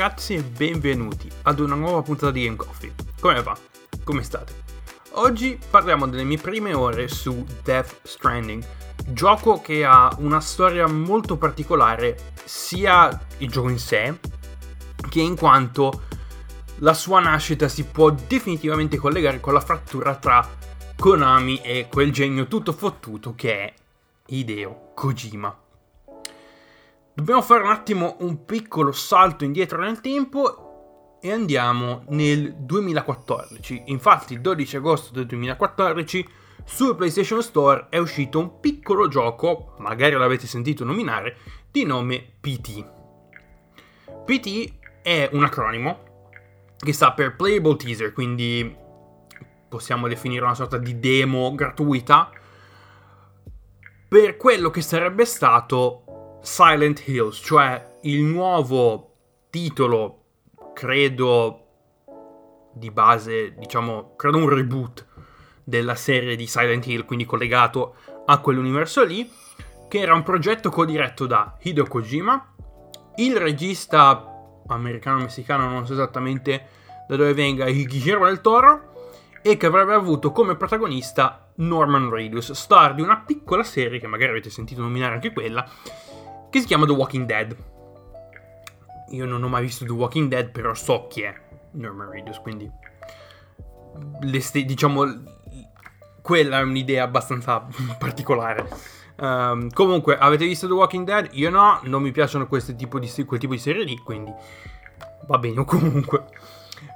ragazzi e benvenuti ad una nuova puntata di Game Coffee. Come va? Come state? Oggi parliamo delle mie prime ore su Death Stranding, gioco che ha una storia molto particolare sia il gioco in sé che in quanto la sua nascita si può definitivamente collegare con la frattura tra Konami e quel genio tutto fottuto che è Hideo Kojima. Dobbiamo fare un attimo un piccolo salto indietro nel tempo e andiamo nel 2014. Infatti il 12 agosto del 2014 sul PlayStation Store è uscito un piccolo gioco, magari l'avete sentito nominare, di nome PT. PT è un acronimo che sta per Playable Teaser, quindi possiamo definire una sorta di demo gratuita per quello che sarebbe stato Silent Hills, cioè il nuovo titolo, credo di base, diciamo, credo un reboot della serie di Silent Hill, quindi collegato a quell'universo lì, che era un progetto co-diretto da Hideo Kojima, il regista americano-messicano, non so esattamente da dove venga, Guillermo del Toro, e che avrebbe avuto come protagonista Norman Radius, star di una piccola serie, che magari avete sentito nominare anche quella, che si chiama The Walking Dead. Io non ho mai visto The Walking Dead, però so chi è Norman Reedus, quindi diciamo quella è un'idea abbastanza particolare. Um, comunque, avete visto The Walking Dead? Io no, non mi piacciono tipo di, quel tipo di serie lì, quindi va bene comunque.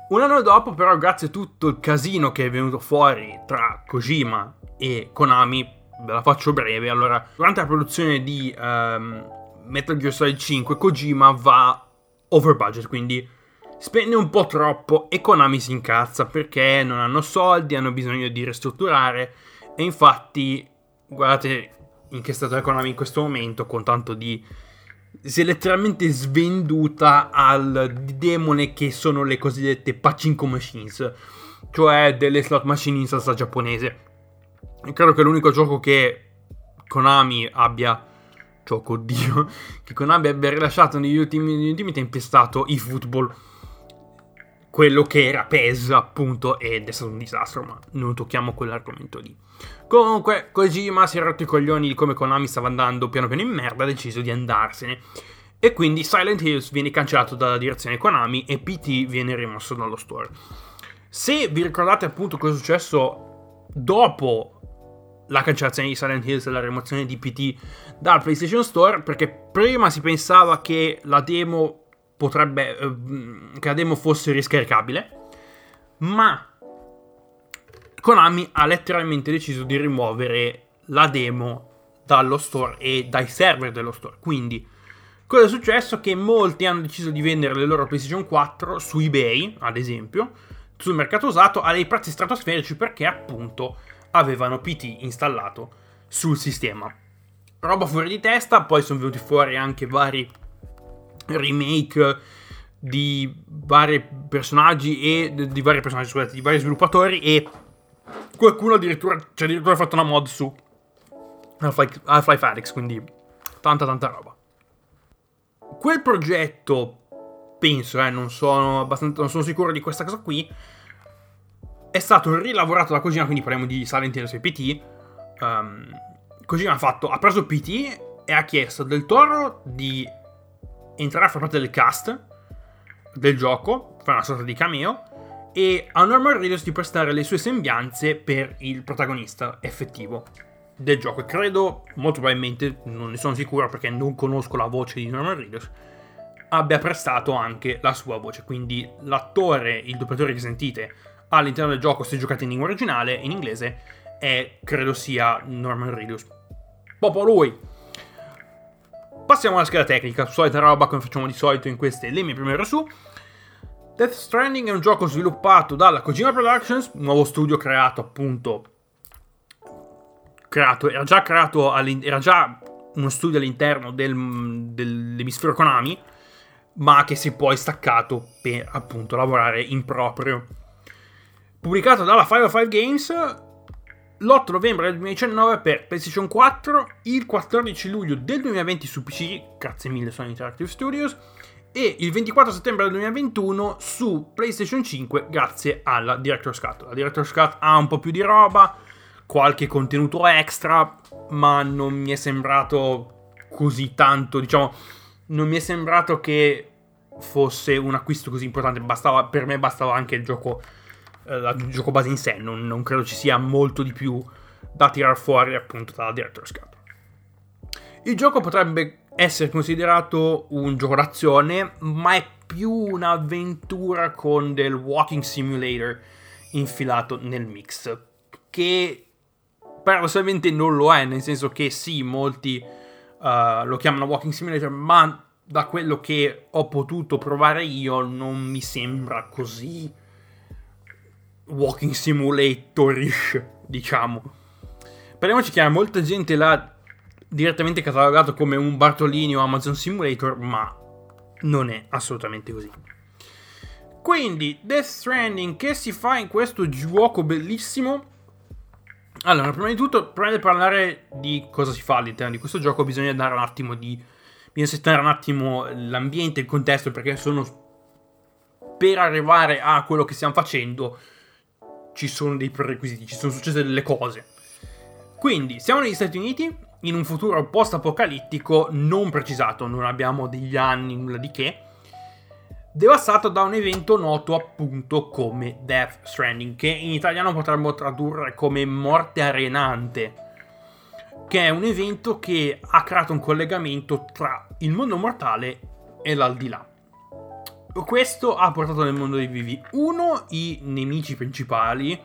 Un anno dopo, però, grazie a tutto il casino che è venuto fuori tra Kojima e Konami, ve la faccio breve. Allora, durante la produzione di um, Metal Gear Solid 5 Kojima va over budget, quindi spende un po' troppo e Konami si incazza perché non hanno soldi, hanno bisogno di ristrutturare e infatti guardate in che stato è Konami in questo momento con tanto di si è letteralmente svenduta al demone che sono le cosiddette pachinko machines, cioè delle slot machine in salsa giapponese. Credo che l'unico gioco che Konami abbia gioco, oddio, che Konami abbia rilasciato negli ultimi, negli ultimi tempi è stato eFootball. Quello che era PES, appunto, ed è stato un disastro, ma non tocchiamo quell'argomento lì. Comunque, Kojima si è rotto i coglioni di come Konami stava andando piano piano in merda, ha deciso di andarsene. E quindi Silent Hills viene cancellato dalla direzione Konami e PT viene rimosso dallo store. Se vi ricordate appunto cosa è successo dopo la cancellazione di Silent Hills e la rimozione di PT dal PlayStation Store perché prima si pensava che la demo potrebbe eh, che la demo fosse riscaricabile ma Konami ha letteralmente deciso di rimuovere la demo dallo store e dai server dello store quindi cosa è successo? Che molti hanno deciso di vendere le loro PlayStation 4 su eBay ad esempio sul mercato usato a dei prezzi stratosferici perché appunto avevano PT installato sul sistema. Roba fuori di testa, poi sono venuti fuori anche vari remake di vari personaggi e di vari personaggi, scusate, di vari sviluppatori e qualcuno addirittura ci ha addirittura fatto una mod su Half-Life Alyx, quindi tanta tanta roba. Quel progetto, penso, eh, non sono abbastanza non sono sicuro di questa cosa qui, è stato rilavorato da Kojima, quindi parliamo di Silent Hills e PT. Um, Kojima ha, fatto, ha preso PT e ha chiesto del Toro di entrare a far parte del cast del gioco, fare una sorta di cameo, e a Norman Reedus di prestare le sue sembianze per il protagonista effettivo del gioco. E credo, molto probabilmente, non ne sono sicuro perché non conosco la voce di Norman Reedus, abbia prestato anche la sua voce. Quindi l'attore, il doppiatore che sentite all'interno del gioco, se giocate in lingua originale, in inglese, è, credo sia Norman Reedus. Proprio lui. Passiamo alla scheda tecnica, solita roba come facciamo di solito in queste le mie prime su. Death Stranding è un gioco sviluppato dalla Kojima Productions, un nuovo studio creato appunto creato, era già creato era già uno studio all'interno del, dell'emisfero Konami, ma che si è poi staccato per appunto lavorare in proprio pubblicato dalla 505 Games l'8 novembre del 2019 per PlayStation 4, il 14 luglio del 2020 su PC, grazie mille Sony Interactive Studios, e il 24 settembre del 2021 su PlayStation 5 grazie alla Director's Cut. La Director's Cut ha un po' più di roba, qualche contenuto extra, ma non mi è sembrato così tanto, diciamo, non mi è sembrato che fosse un acquisto così importante, bastava, per me bastava anche il gioco, eh, il gioco base in sé, non, non credo ci sia molto di più da tirar fuori appunto dalla Director's Cut. Il gioco potrebbe essere considerato un gioco d'azione, ma è più un'avventura con del walking simulator infilato nel mix, che paradossalmente non lo è, nel senso che sì, molti uh, lo chiamano walking simulator, ma da quello che ho potuto provare io non mi sembra così walking simulator-ish, diciamo. Parliamoci che molta gente l'ha direttamente catalogato come un Bartolini o Amazon Simulator, ma non è assolutamente così. Quindi, Death Stranding, che si fa in questo gioco bellissimo? Allora, prima di tutto, prima di parlare di cosa si fa all'interno di questo gioco, bisogna dare un attimo di... bisogna settare un attimo l'ambiente, il contesto, perché sono... per arrivare a quello che stiamo facendo ci sono dei prerequisiti, ci sono successe delle cose. Quindi, siamo negli Stati Uniti, in un futuro post-apocalittico non precisato, non abbiamo degli anni, nulla di che, devastato da un evento noto appunto come Death Stranding, che in italiano potremmo tradurre come morte arenante, che è un evento che ha creato un collegamento tra il mondo mortale e l'aldilà. Questo ha portato nel mondo dei vivi, uno, i nemici principali,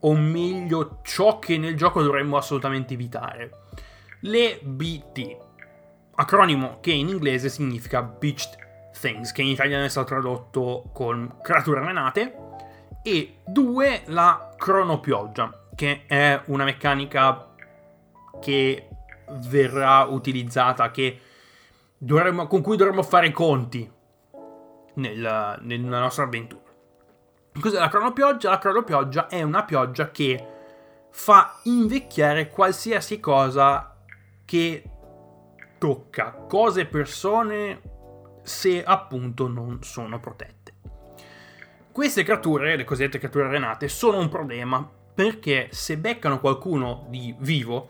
o meglio ciò che nel gioco dovremmo assolutamente evitare. Le BT, acronimo che in inglese significa Beached Things, che in italiano è stato tradotto con creature menate, e due la cronopioggia, che è una meccanica che verrà utilizzata, che dovremmo, con cui dovremmo fare conti nel, nella nostra avventura. Cos'è la cronopioggia? La cronopioggia è una pioggia che fa invecchiare qualsiasi cosa che tocca cose e persone se appunto non sono protette. Queste creature, le cosiddette creature renate, sono un problema perché se beccano qualcuno di vivo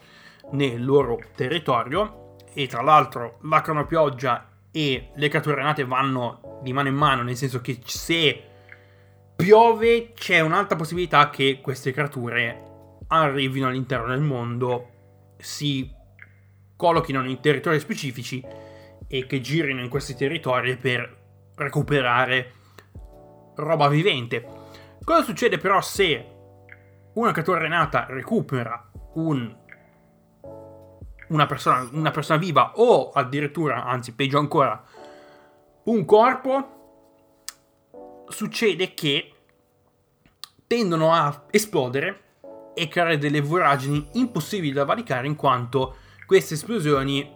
nel loro territorio, e tra l'altro la cronopioggia e le creature renate vanno di mano in mano, nel senso che se piove c'è un'alta possibilità che queste creature arrivino all'interno del mondo, si collochino in territori specifici e che girino in questi territori per recuperare roba vivente. Cosa succede però se una creatura renata recupera un, una, persona, una persona viva o addirittura, anzi peggio ancora, un corpo? Succede che tendono a esplodere e creare delle voragini impossibili da valicare in quanto queste esplosioni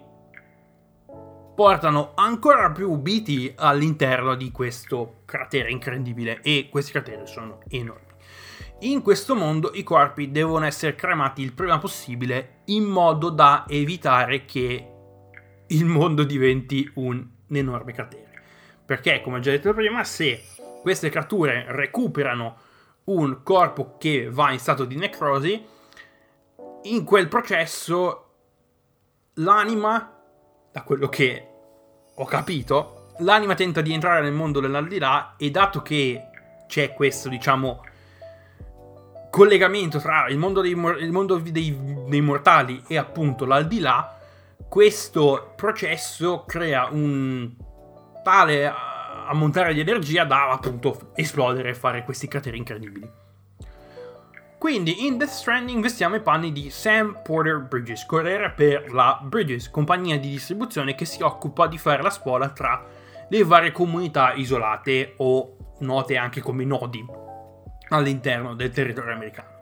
portano ancora più BT all'interno di questo cratere incredibile e questi crateri sono enormi. In questo mondo i corpi devono essere cremati il prima possibile in modo da evitare che il mondo diventi un enorme cratere. Perché, come ho già detto prima, se queste creature recuperano un corpo che va in stato di necrosi, in quel processo l'anima, da quello che ho capito, l'anima tenta di entrare nel mondo dell'aldilà e dato che c'è questo, diciamo, collegamento tra il mondo dei, il mondo dei, dei mortali e appunto l'aldilà, questo processo crea un tale ammontare di energia da appunto esplodere e fare questi crateri incredibili. Quindi in Death Stranding vestiamo i panni di Sam Porter Bridges, corriere per la Bridges, compagnia di distribuzione che si occupa di fare la spola tra le varie comunità isolate o note anche come nodi all'interno del territorio americano.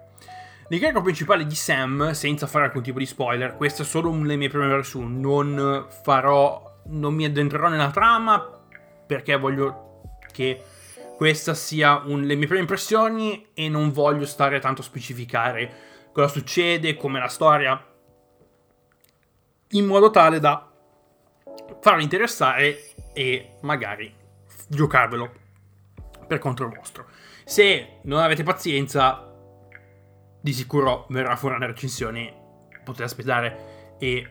L'incarico principale di Sam, senza fare alcun tipo di spoiler, queste sono le mie prime versioni, non farò, non mi addentrerò nella trama perché voglio che questa sia un, le mie prime impressioni e non voglio stare tanto a specificare cosa succede, come la storia, in modo tale da farvi interessare e magari giocarvelo per conto vostro. Se non avete pazienza, di sicuro verrà fuori una recensione, potete aspettare e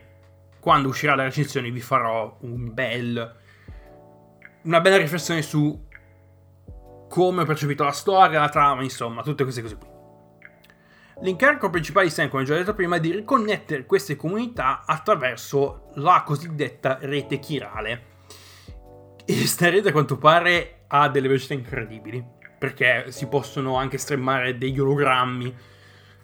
quando uscirà la recensione vi farò un bel, una bella riflessione su come ho percepito la storia, la trama, insomma, tutte queste cose qui. L'incarico principale di Sam, come già detto prima, è di riconnettere queste comunità attraverso la cosiddetta rete chirale. E questa rete a quanto pare ha delle velocità incredibili, perché si possono anche stremmare degli ologrammi.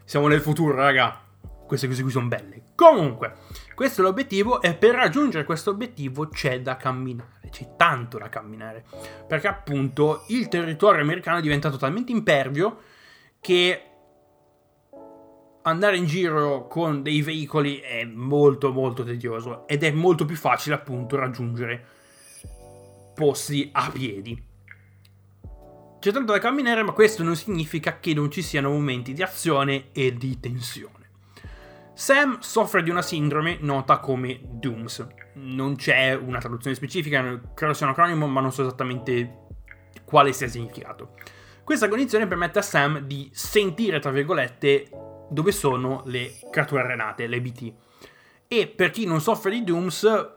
Siamo nel futuro, raga. Queste cose qui sono belle. Comunque, questo è l'obiettivo e per raggiungere questo obiettivo c'è da camminare, c'è tanto da camminare. Perché appunto il territorio americano è diventato talmente impervio che andare in giro con dei veicoli è molto molto tedioso ed è molto più facile appunto raggiungere posti a piedi. C'è tanto da camminare, ma questo non significa che non ci siano momenti di azione e di tensione. Sam soffre di una sindrome nota come Dooms. Non c'è una traduzione specifica, credo sia un acronimo, ma non so esattamente quale sia il significato. Questa condizione permette a Sam di sentire, tra virgolette, dove sono le creature arenate, le BT. E per chi non soffre di Dooms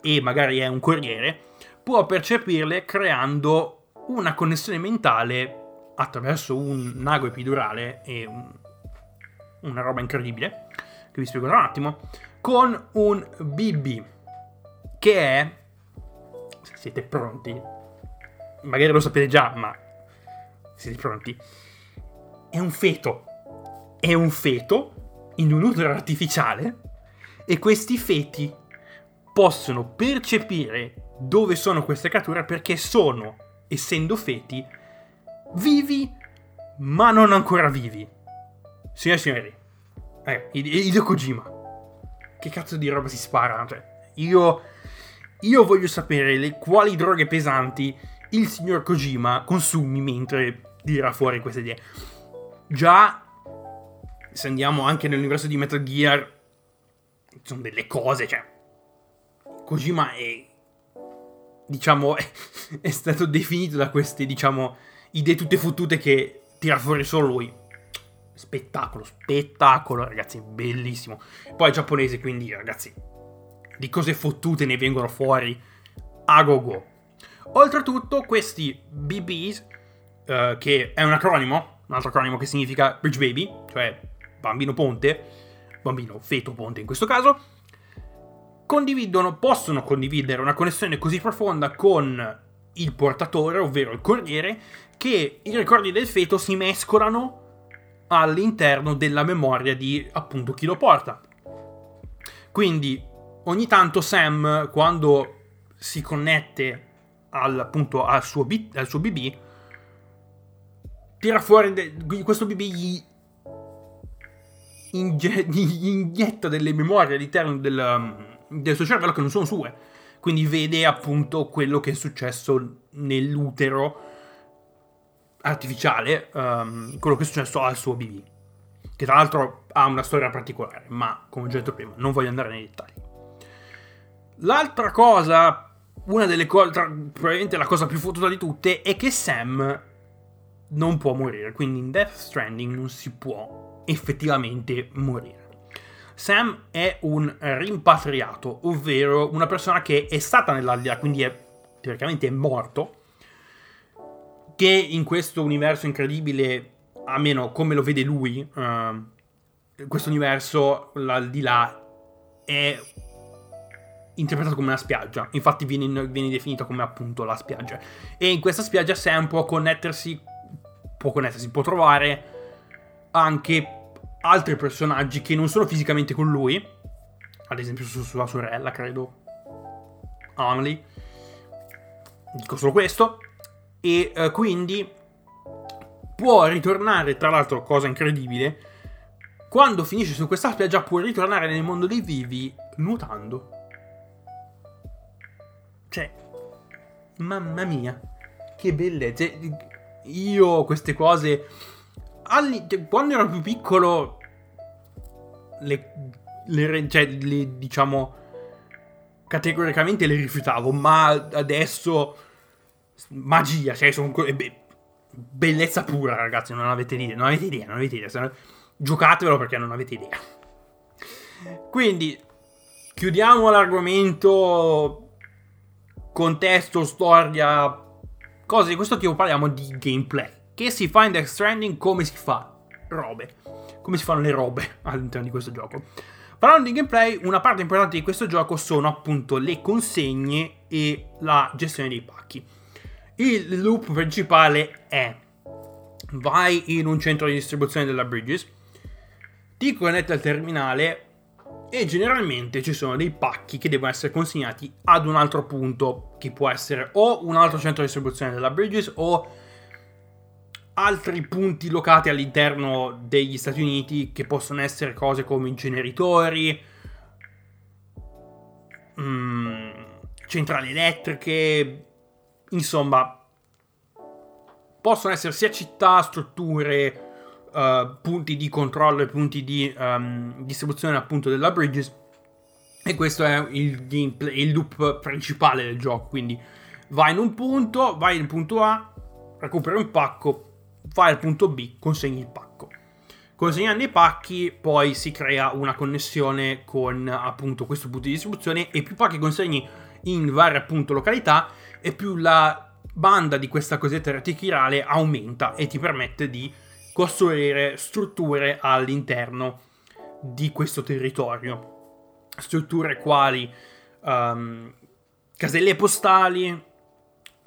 e magari è un corriere, può percepirle creando una connessione mentale attraverso un ago epidurale e un, una roba incredibile, che vi spiego tra un attimo, con un BB, che è, se siete pronti, magari lo sapete già, ma siete pronti, è un feto. È un feto in un utero artificiale e questi feti possono percepire dove sono queste creature perché sono, essendo feti, vivi ma non ancora vivi. Signore e signori, eh, Hideo Kojima, che cazzo di roba si spara? Cioè, io, io voglio sapere le, quali droghe pesanti il signor Kojima consumi mentre dirà fuori queste idee. Già se andiamo anche nell'universo di Metal Gear, sono delle cose, cioè, Kojima è, diciamo, è, stato definito da queste, diciamo, idee tutte fottute che tira fuori solo lui. Spettacolo, spettacolo, ragazzi, bellissimo. Poi è giapponese, quindi, ragazzi, di cose fottute ne vengono fuori a go go. Oltretutto, questi BBs, uh, che è un acronimo, un altro acronimo che significa Bridge Baby, cioè bambino ponte, bambino feto ponte in questo caso, condividono, possono condividere una connessione così profonda con il portatore, ovvero il corriere, che i ricordi del feto si mescolano all'interno della memoria di appunto chi lo porta. Quindi ogni tanto Sam, quando si connette al, appunto, al, suo, B, al suo BB, tira fuori de- questo BB gli inge- inietta delle memorie all'interno del, del suo cervello che non sono sue. Quindi vede appunto quello che è successo nell'utero artificiale, um, quello che è successo al suo BB. Che tra l'altro ha una storia particolare, ma come ho detto prima, non voglio andare nei dettagli. L'altra cosa, una delle cose, probabilmente la cosa più fottuta di tutte, è che Sam non può morire. Quindi in Death Stranding non si può effettivamente morire. Sam è un rimpatriato, ovvero una persona che è stata nell'aldilà, quindi è teoricamente morto, che in questo universo incredibile, almeno come lo vede lui, uh, questo universo, l'aldilà, è interpretato come una spiaggia. Infatti viene, viene definito come appunto la spiaggia. E in questa spiaggia Sam può connettersi, può connettersi, può trovare anche altri personaggi che non sono fisicamente con lui, ad esempio su sua sorella, credo, Amelie, dico solo questo, e uh, quindi può ritornare, tra l'altro cosa incredibile, quando finisce su questa spiaggia può ritornare nel mondo dei vivi nuotando. Cioè, mamma mia, che bellezza. Io queste cose quando ero più piccolo, le, le, cioè, le, diciamo, categoricamente le rifiutavo, ma adesso magia, cioè sono be- bellezza pura, ragazzi, non avete idea, non avete idea, non avete idea. Se... Giocatevelo perché non avete idea. Quindi chiudiamo l'argomento contesto, storia, cose di questo tipo, parliamo di gameplay. Che si fa in Death Stranding, come si fa? Robe. Come si fanno le robe all'interno di questo gioco. Parlando di gameplay, una parte importante di questo gioco sono appunto le consegne e la gestione dei pacchi. Il loop principale è vai in un centro di distribuzione della Bridges, ti connetti al terminale e generalmente ci sono dei pacchi che devono essere consegnati ad un altro punto, che può essere o un altro centro di distribuzione della Bridges o altri punti locati all'interno degli Stati Uniti che possono essere cose come inceneritori, mm, centrali elettriche, insomma, possono essere sia città, strutture, uh, punti di controllo e punti di um, distribuzione appunto della Bridges. E questo è il gameplay, il loop principale del gioco. Quindi vai in un punto, vai nel punto A, recuperi un pacco, vai al punto B, consegni il pacco. Consegnando i pacchi, poi si crea una connessione con appunto questo punto di distribuzione e più pacchi consegni in varie appunto località e più la banda di questa cosetta reticurale aumenta e ti permette di costruire strutture all'interno di questo territorio. Strutture quali um, caselle postali,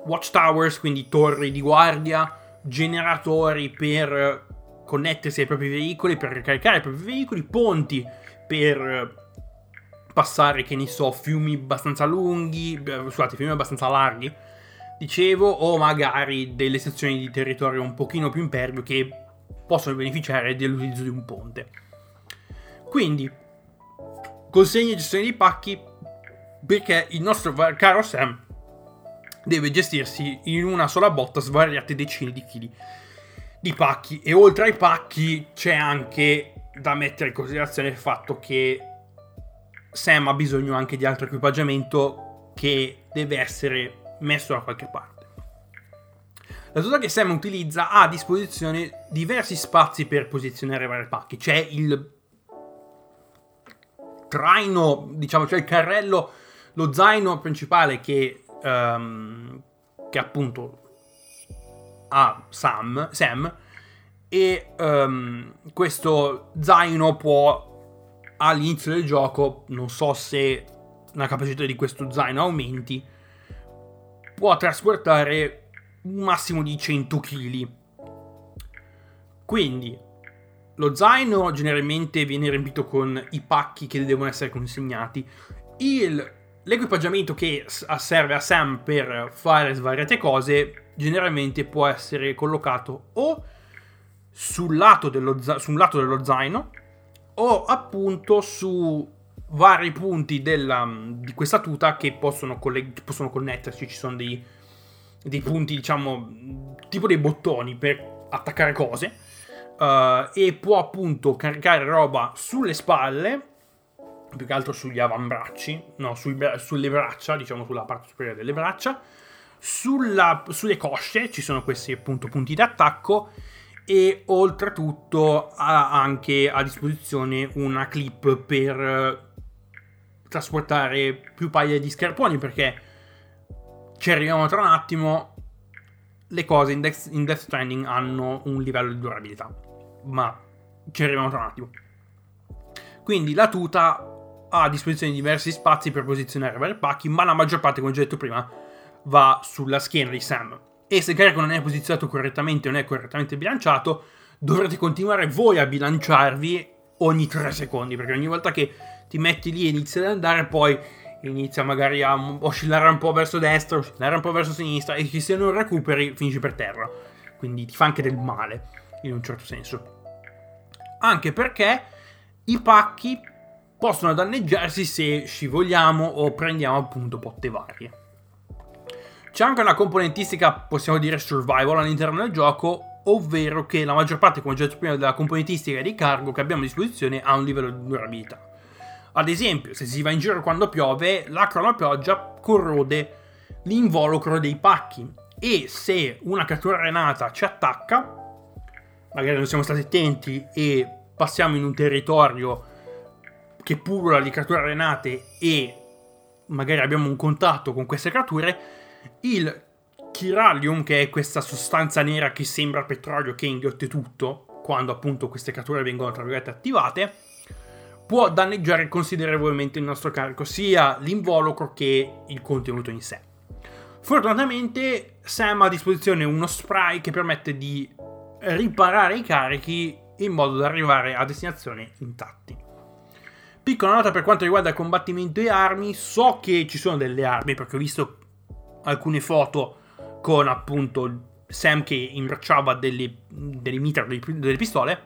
watchtowers, quindi torri di guardia, generatori per connettersi ai propri veicoli, per ricaricare i propri veicoli, ponti per passare, che ne so, fiumi abbastanza lunghi, eh, scusate, fiumi abbastanza larghi, dicevo, o magari delle sezioni di territorio un pochino più impervio che possono beneficiare dell'utilizzo di un ponte. Quindi, consegna e gestione dei pacchi perché il nostro caro Sam deve gestirsi in una sola botta svariate decine di chili di pacchi e oltre ai pacchi c'è anche da mettere in considerazione il fatto che Sam ha bisogno anche di altro equipaggiamento che deve essere messo da qualche parte. La tuta che Sam utilizza ha a disposizione diversi spazi per posizionare vari pacchi. C'è il traino, diciamo, cioè il carrello, lo zaino principale che um, che appunto ha Sam, Sam e um, questo zaino può all'inizio del gioco, non so se la capacità di questo zaino aumenti, può trasportare un massimo di 100 kg. Quindi lo zaino generalmente viene riempito con i pacchi che devono essere consegnati. Il L'equipaggiamento che serve a Sam per fare svariate cose generalmente può essere collocato o sul lato dello, sul lato dello zaino o appunto su vari punti della, di questa tuta che possono, colleg- possono connettersi. Ci sono dei, dei, punti, diciamo, tipo dei bottoni per attaccare cose. Uh, e può appunto caricare roba sulle spalle più che altro sugli avambracci, no, sui, sulle braccia, diciamo sulla parte superiore delle braccia. Sulla, sulle cosce ci sono questi appunto punti d'attacco e oltretutto ha anche a disposizione una clip per trasportare più paia di scarponi perché ci arriviamo tra un attimo le cose in Death, in Death Stranding hanno un livello di durabilità ma ci arriviamo tra un attimo quindi la tuta ha a disposizione diversi spazi per posizionare vari pacchi, ma la maggior parte, come già detto prima, va sulla schiena di Sam. E se il carico non è posizionato correttamente non è correttamente bilanciato, dovrete continuare voi a bilanciarvi ogni 3 secondi, perché ogni volta che ti metti lì e inizi ad andare, poi inizia magari a oscillare un po' verso destra, oscillare un po' verso sinistra, e se non recuperi finisci per terra. Quindi ti fa anche del male, in un certo senso. Anche perché i pacchi possono danneggiarsi se scivoliamo o prendiamo appunto botte varie. C'è anche una componentistica, possiamo dire survival all'interno del gioco, ovvero che la maggior parte, come ho già detto prima, della componentistica di cargo che abbiamo a disposizione ha un livello di durabilità. Ad esempio, se si va in giro quando piove, la cronopioggia corrode l'involucro dei pacchi e se una cattura renata ci attacca, magari non siamo stati attenti e passiamo in un territorio che pura di catture renate e magari abbiamo un contatto con queste creature, il chiralium, che è questa sostanza nera che sembra petrolio che inghiotte tutto, quando appunto queste creature vengono tra virgolette attivate, può danneggiare considerevolmente il nostro carico, sia l'involucro che il contenuto in sé. Fortunatamente Sam ha a disposizione uno spray che permette di riparare i carichi in modo da arrivare a destinazione intatti. Piccola nota per quanto riguarda il combattimento e armi, so che ci sono delle armi perché ho visto alcune foto con appunto Sam che imbracciava delle, delle mitra, delle, pistole,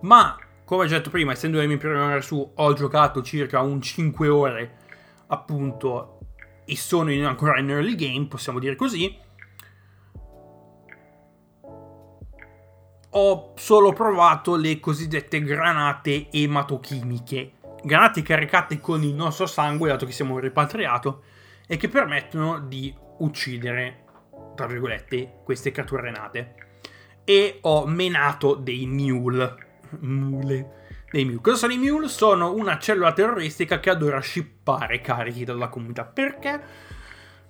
ma come ho detto prima, essendo le mie prime ore su, ho giocato circa un 5 ore appunto e sono in, ancora in early game, possiamo dire così. Ho solo provato le cosiddette granate ematochimiche, granate caricate con il nostro sangue, dato che siamo ripatriato, e che permettono di uccidere, tra virgolette, queste creature renate. E ho menato dei mule. Mule. Dei mule. Cosa sono i mule? Sono una cellula terroristica che adora shippare carichi dalla comunità. Perché?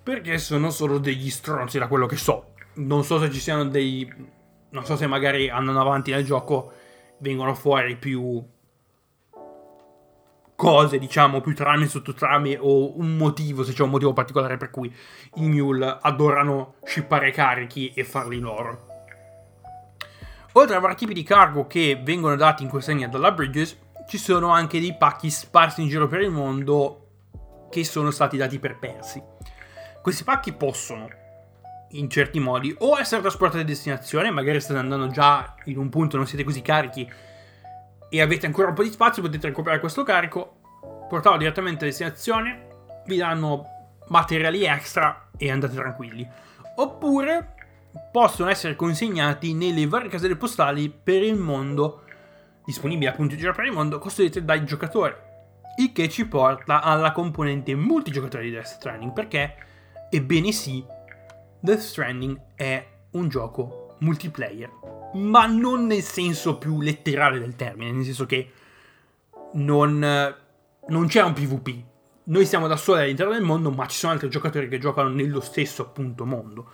Perché sono solo degli stronzi da quello che so. Non so se ci siano dei... Non so se magari andando avanti nel gioco vengono fuori più cose, diciamo, più trame sottotrame o un motivo, se c'è un motivo particolare per cui i mule adorano shippare carichi e farli loro. Oltre a vari tipi di cargo che vengono dati in linea dalla Bridges, ci sono anche dei pacchi sparsi in giro per il mondo che sono stati dati per persi. Questi pacchi possono, in certi modi, o essere trasportati a destinazione, magari state andando già in un punto, non siete così carichi e avete ancora un po' di spazio, potete recuperare questo carico, portarlo direttamente a destinazione, vi danno materiali extra e andate tranquilli. Oppure possono essere consegnati nelle varie caselle postali per il mondo, disponibili appunto in giro per il mondo, costruite dai giocatori. Il che ci porta alla componente multigiocatore di Death Stranding, perché, ebbene sì, Death Stranding è un gioco multiplayer ma non nel senso più letterale del termine, nel senso che non, non c'è un PvP. Noi siamo da soli all'interno del mondo, ma ci sono altri giocatori che giocano nello stesso appunto mondo.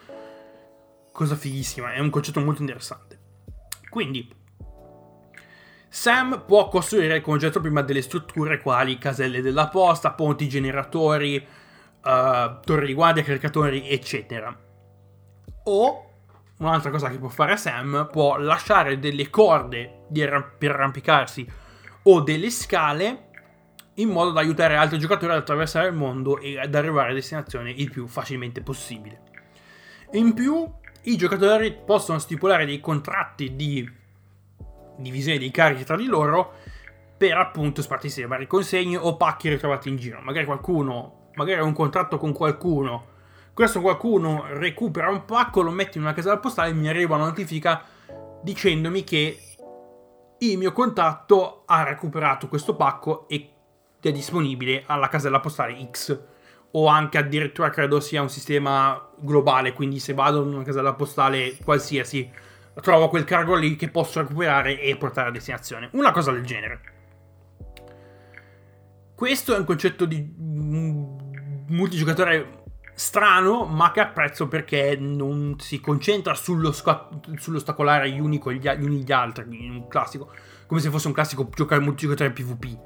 Cosa fighissima, è un concetto molto interessante. Quindi, Sam può costruire, come detto prima, delle strutture quali caselle della posta, ponti generatori, uh, torri di guardia, caricatori, eccetera. O un'altra cosa che può fare Sam, può lasciare delle corde per arrampicarsi o delle scale in modo da aiutare altri giocatori ad attraversare il mondo e ad arrivare a destinazione il più facilmente possibile. In più, i giocatori possono stipulare dei contratti di divisione dei carichi tra di loro per appunto spartirsi le varie consegne o pacchi ritrovati in giro. Magari qualcuno, magari un contratto con qualcuno questo qualcuno recupera un pacco, lo mette in una casella postale e mi arriva una notifica dicendomi che il mio contatto ha recuperato questo pacco e è disponibile alla casella postale X o anche addirittura credo sia un sistema globale, quindi se vado in una casella postale qualsiasi trovo quel cargo lì che posso recuperare e portare a destinazione. Una cosa del genere. Questo è un concetto di multigiocatore strano, ma che apprezzo perché non si concentra sullo, sca- sull'ostacolare gli uni, con gli, uni gli altri, un classico, come se fosse un classico giocare multigiocatore PvP.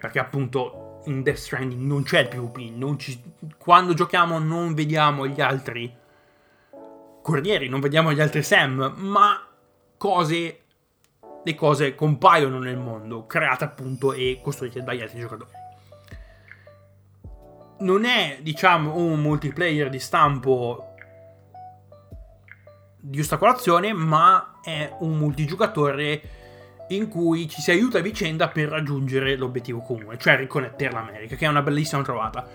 Perché appunto in Death Stranding non c'è il PvP, ci, quando giochiamo non vediamo gli altri corrieri, non vediamo gli altri Sam, ma cose, le cose compaiono nel mondo, create appunto e costruite dagli altri giocatori non è, diciamo, un multiplayer di stampo di ostacolazione, ma è un multigiocatore in cui ci si aiuta a vicenda per raggiungere l'obiettivo comune, cioè riconnettere l'America, che è una bellissima trovata.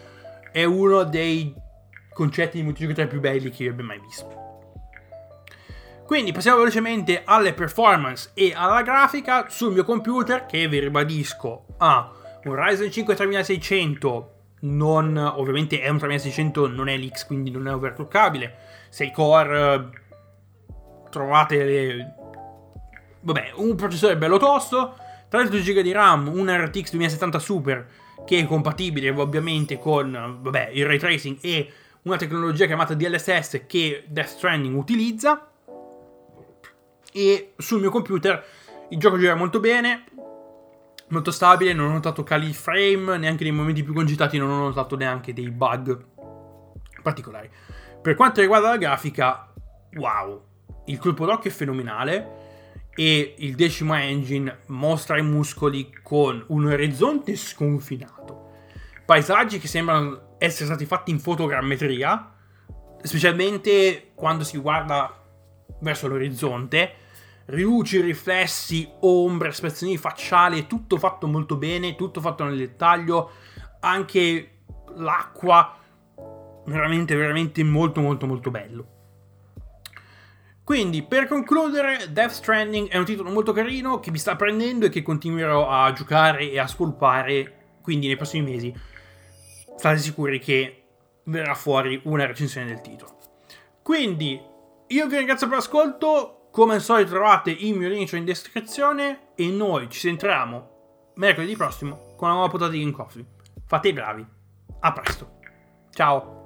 È uno dei concetti di multigiocatore più belli che io abbia mai visto. Quindi passiamo velocemente alle performance e alla grafica sul mio computer che vi ribadisco ha un Ryzen 5 3600 non, ovviamente è un 3600 non è l'X quindi non è overclockabile. 6 core trovate le... vabbè un processore bello tosto 32 GB di RAM un RTX 2070 Super che è compatibile ovviamente con vabbè, il ray tracing e una tecnologia chiamata DLSS che Death Stranding utilizza. E sul mio computer il gioco gira molto bene molto stabile, non ho notato cali frame, neanche nei momenti più concitati non ho notato neanche dei bug particolari. Per quanto riguarda la grafica, wow, il colpo d'occhio è fenomenale e il decimo engine mostra i muscoli con un orizzonte sconfinato. Paesaggi che sembrano essere stati fatti in fotogrammetria, specialmente quando si guarda verso l'orizzonte riluci, riflessi, ombre, espressioni facciali, tutto fatto molto bene, tutto fatto nel dettaglio, anche l'acqua, veramente, veramente molto, molto, molto bello. Quindi, per concludere, Death Stranding è un titolo molto carino che mi sta prendendo e che continuerò a giocare e a scolpare, quindi nei prossimi mesi state sicuri che verrà fuori una recensione del titolo. Quindi, io vi ringrazio per l'ascolto, come al solito trovate il mio link in descrizione e noi ci sentiremo mercoledì prossimo con una nuova puntata di Game Coffee. Fate i bravi. A presto. Ciao.